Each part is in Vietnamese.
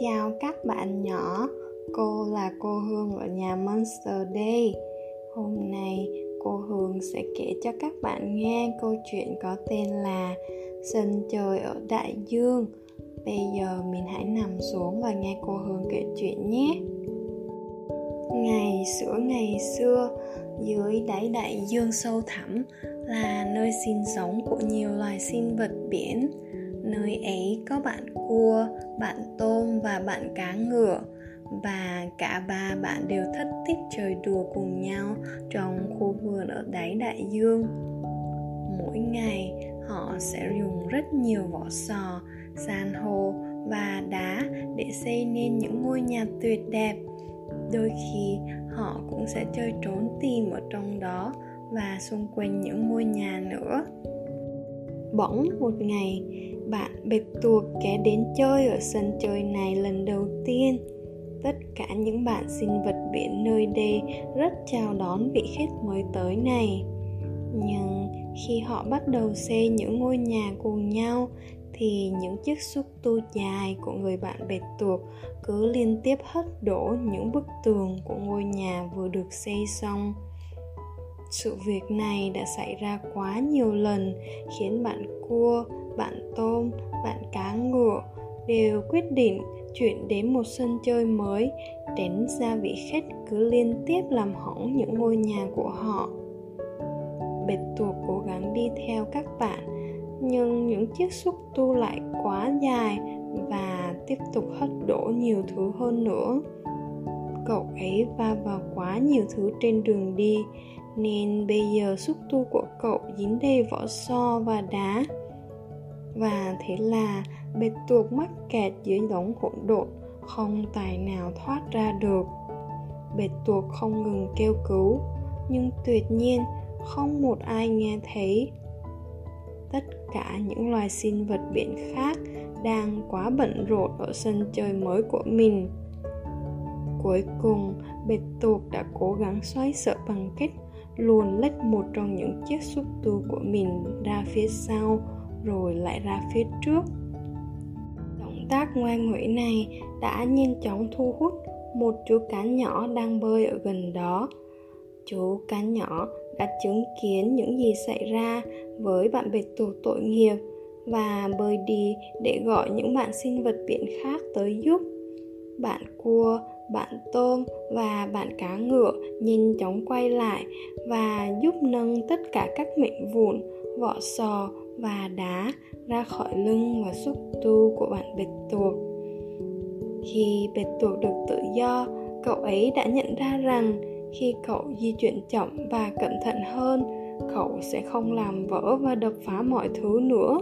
chào các bạn nhỏ, cô là cô Hương ở nhà Monster Day. Hôm nay cô Hương sẽ kể cho các bạn nghe câu chuyện có tên là Sân trời ở đại dương. Bây giờ mình hãy nằm xuống và nghe cô Hương kể chuyện nhé. Ngày xưa ngày xưa, dưới đáy đại dương sâu thẳm là nơi sinh sống của nhiều loài sinh vật biển nơi ấy có bạn cua, bạn tôm và bạn cá ngựa. Và cả ba bạn đều thích thích chơi đùa cùng nhau trong khu vườn ở đáy đại dương. Mỗi ngày, họ sẽ dùng rất nhiều vỏ sò, san hô và đá để xây nên những ngôi nhà tuyệt đẹp. Đôi khi, họ cũng sẽ chơi trốn tìm ở trong đó và xung quanh những ngôi nhà nữa bỗng một ngày, bạn bệt tuộc kẻ đến chơi ở sân chơi này lần đầu tiên. Tất cả những bạn sinh vật biển nơi đây rất chào đón vị khách mới tới này. Nhưng khi họ bắt đầu xây những ngôi nhà cùng nhau, thì những chiếc xúc tu dài của người bạn bệt tuộc cứ liên tiếp hất đổ những bức tường của ngôi nhà vừa được xây xong sự việc này đã xảy ra quá nhiều lần, khiến bạn cua, bạn tôm, bạn cá ngựa đều quyết định chuyển đến một sân chơi mới, tránh ra vị khách cứ liên tiếp làm hỏng những ngôi nhà của họ. Bệt tuộc cố gắng đi theo các bạn, nhưng những chiếc xúc tu lại quá dài và tiếp tục hất đổ nhiều thứ hơn nữa. Cậu ấy va vào quá nhiều thứ trên đường đi nên bây giờ xúc tu của cậu dính đầy vỏ so và đá. Và thế là bệt tuộc mắc kẹt dưới đống hỗn độn, không tài nào thoát ra được. Bệt tuộc không ngừng kêu cứu, nhưng tuyệt nhiên không một ai nghe thấy. Tất cả những loài sinh vật biển khác đang quá bận rộn ở sân chơi mới của mình. Cuối cùng bệt tuộc đã cố gắng xoay sở bằng cách luồn lách một trong những chiếc xúc tu của mình ra phía sau, rồi lại ra phía trước. Động tác ngoan nguy này đã nhanh chóng thu hút một chú cá nhỏ đang bơi ở gần đó. Chú cá nhỏ đã chứng kiến những gì xảy ra với bạn bệt tù tội nghiệp và bơi đi để gọi những bạn sinh vật biển khác tới giúp bạn cua bạn tôm và bạn cá ngựa nhanh chóng quay lại và giúp nâng tất cả các mệnh vụn, vỏ sò và đá ra khỏi lưng và xúc tu của bạn bệt tuộc. Khi bệt tuộc được tự do, cậu ấy đã nhận ra rằng khi cậu di chuyển chậm và cẩn thận hơn, cậu sẽ không làm vỡ và đập phá mọi thứ nữa.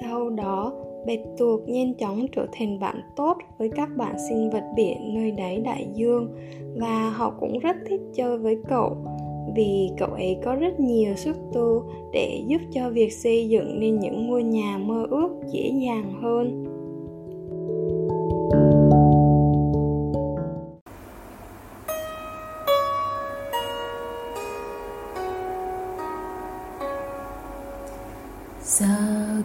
Sau đó bạch tuộc nhanh chóng trở thành bạn tốt với các bạn sinh vật biển nơi đáy đại dương, và họ cũng rất thích chơi với cậu. Vì cậu ấy có rất nhiều sức tu để giúp cho việc xây dựng nên những ngôi nhà mơ ước dễ dàng hơn.